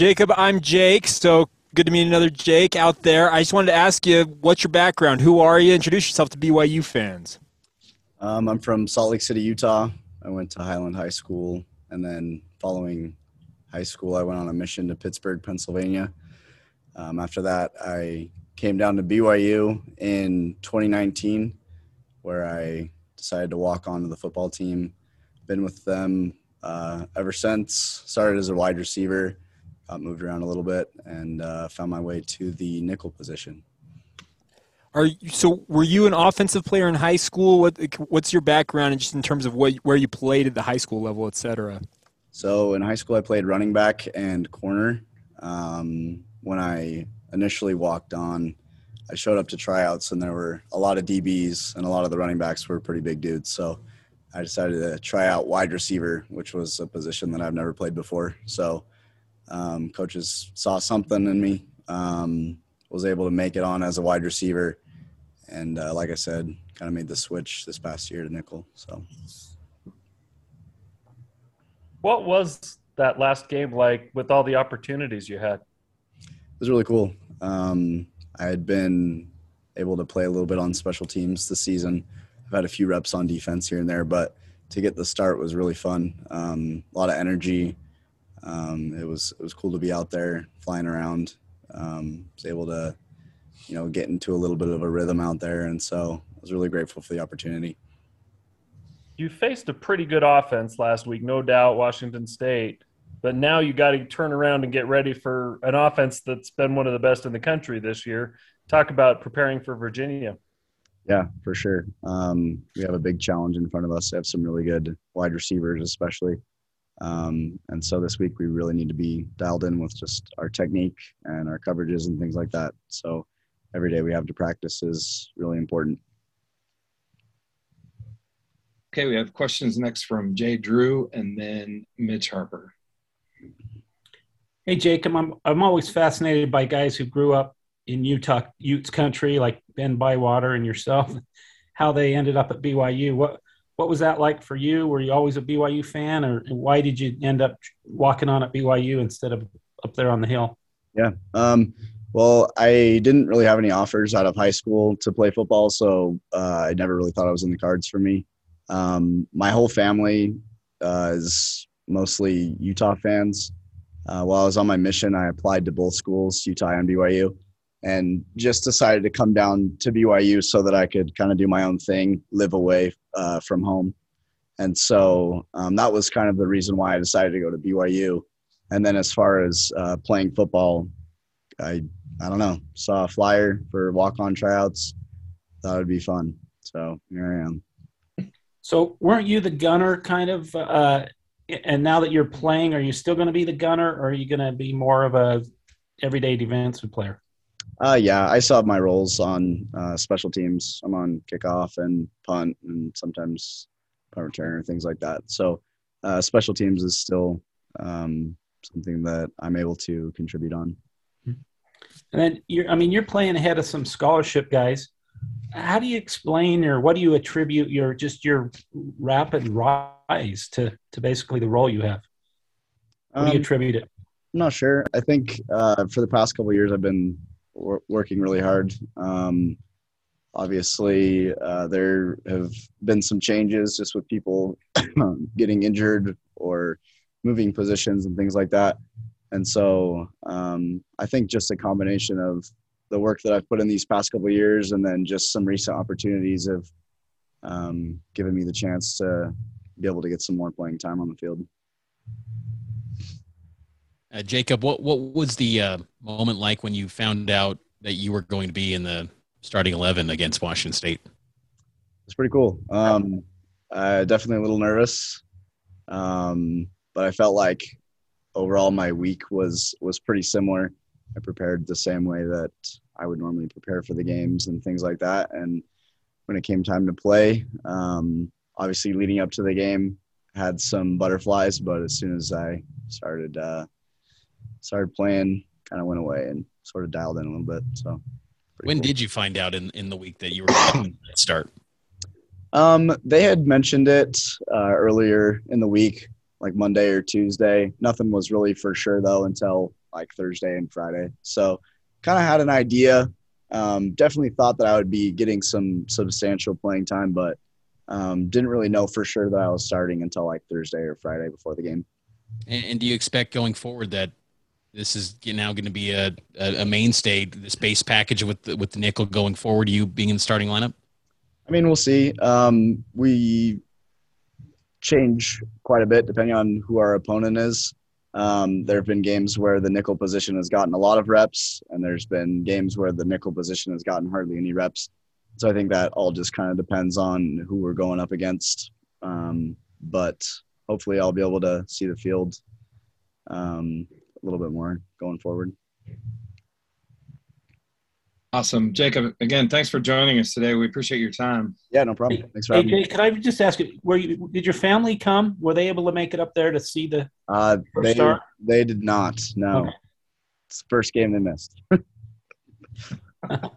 Jacob, I'm Jake. So good to meet another Jake out there. I just wanted to ask you, what's your background? Who are you? Introduce yourself to BYU fans. Um, I'm from Salt Lake City, Utah. I went to Highland High School, and then following high school, I went on a mission to Pittsburgh, Pennsylvania. Um, after that, I came down to BYU in 2019, where I decided to walk onto the football team. Been with them uh, ever since. Started as a wide receiver, got moved around a little bit, and uh, found my way to the nickel position. Are you, so? Were you an offensive player in high school? What What's your background, just in terms of what where you played at the high school level, et cetera? So in high school, I played running back and corner. Um, when I initially walked on, I showed up to tryouts, and there were a lot of DBs, and a lot of the running backs were pretty big dudes. So I decided to try out wide receiver, which was a position that I've never played before. So um, coaches saw something in me, um, was able to make it on as a wide receiver, and uh, like I said, kind of made the switch this past year to nickel. So, what was that last game like with all the opportunities you had? It was really cool. Um, I had been able to play a little bit on special teams this season. I've had a few reps on defense here and there, but to get the start was really fun. Um, a lot of energy. Um, it was it was cool to be out there flying around. Um, was able to, you know, get into a little bit of a rhythm out there, and so I was really grateful for the opportunity. You faced a pretty good offense last week, no doubt, Washington State. But now you got to turn around and get ready for an offense that's been one of the best in the country this year. Talk about preparing for Virginia. Yeah, for sure. Um, we have a big challenge in front of us. We have some really good wide receivers, especially. Um, and so this week we really need to be dialed in with just our technique and our coverages and things like that. So every day we have to practice is really important. Okay, we have questions next from Jay Drew and then Mitch Harper. Hey, Jacob, I'm, I'm always fascinated by guys who grew up in Utah, Utes country, like Ben Bywater and yourself, how they ended up at BYU. What what was that like for you? Were you always a BYU fan, or why did you end up walking on at BYU instead of up there on the hill? Yeah. Um, well, I didn't really have any offers out of high school to play football, so uh, I never really thought it was in the cards for me. Um, my whole family uh, is mostly Utah fans. Uh, while I was on my mission, I applied to both schools, Utah and BYU, and just decided to come down to BYU so that I could kind of do my own thing, live away uh, from home. And so um, that was kind of the reason why I decided to go to BYU. And then as far as uh, playing football, I I don't know saw a flyer for walk on tryouts, thought it'd be fun. So here I am. So weren't you the gunner kind of? Uh, and now that you're playing, are you still going to be the gunner, or are you going to be more of a everyday defensive player? Uh, yeah, I still have my roles on uh, special teams. I'm on kickoff and punt, and sometimes punt return or things like that. So, uh, special teams is still um, something that I'm able to contribute on. And then you're, I mean, you're playing ahead of some scholarship guys. How do you explain, or what do you attribute your just your rapid rise to to basically the role you have? What do you Um, attribute it? I'm not sure. I think uh, for the past couple of years, I've been wor- working really hard. Um, obviously, uh, there have been some changes just with people getting injured or moving positions and things like that. And so um, I think just a combination of the work that I've put in these past couple years and then just some recent opportunities have um, given me the chance to be able to get some more playing time on the field. Uh, Jacob, what what was the uh, moment like when you found out that you were going to be in the starting eleven against Washington State? It's pretty cool. Um, definitely a little nervous, um, but I felt like overall my week was was pretty similar. I prepared the same way that I would normally prepare for the games and things like that. And when it came time to play, um, obviously leading up to the game, had some butterflies, but as soon as I started uh, started playing, kind of went away and sort of dialed in a little bit. So When cool. did you find out in, in the week that you were going to start? Um, they had mentioned it uh, earlier in the week, like Monday or Tuesday. Nothing was really for sure though until like Thursday and Friday. So kind of had an idea. Um, definitely thought that I would be getting some substantial playing time, but um, didn't really know for sure that I was starting until like Thursday or Friday before the game. And, and do you expect going forward that this is now going to be a, a, mainstay, this base package with the, with the nickel going forward? You being in the starting lineup? I mean, we'll see. Um, we change quite a bit depending on who our opponent is. Um, there have been games where the nickel position has gotten a lot of reps, and there's been games where the nickel position has gotten hardly any reps. So I think that all just kind of depends on who we're going up against. Um, but hopefully, I'll be able to see the field um, a little bit more going forward. Awesome. Jacob, again, thanks for joining us today. We appreciate your time. Yeah, no problem. Thanks for Hey, having me. Jay, could I just ask you, were you, did your family come? Were they able to make it up there to see the Uh, first they, start? they did not. No. Okay. It's the first game they missed.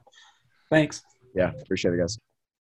Thanks. Yeah, appreciate it, guys.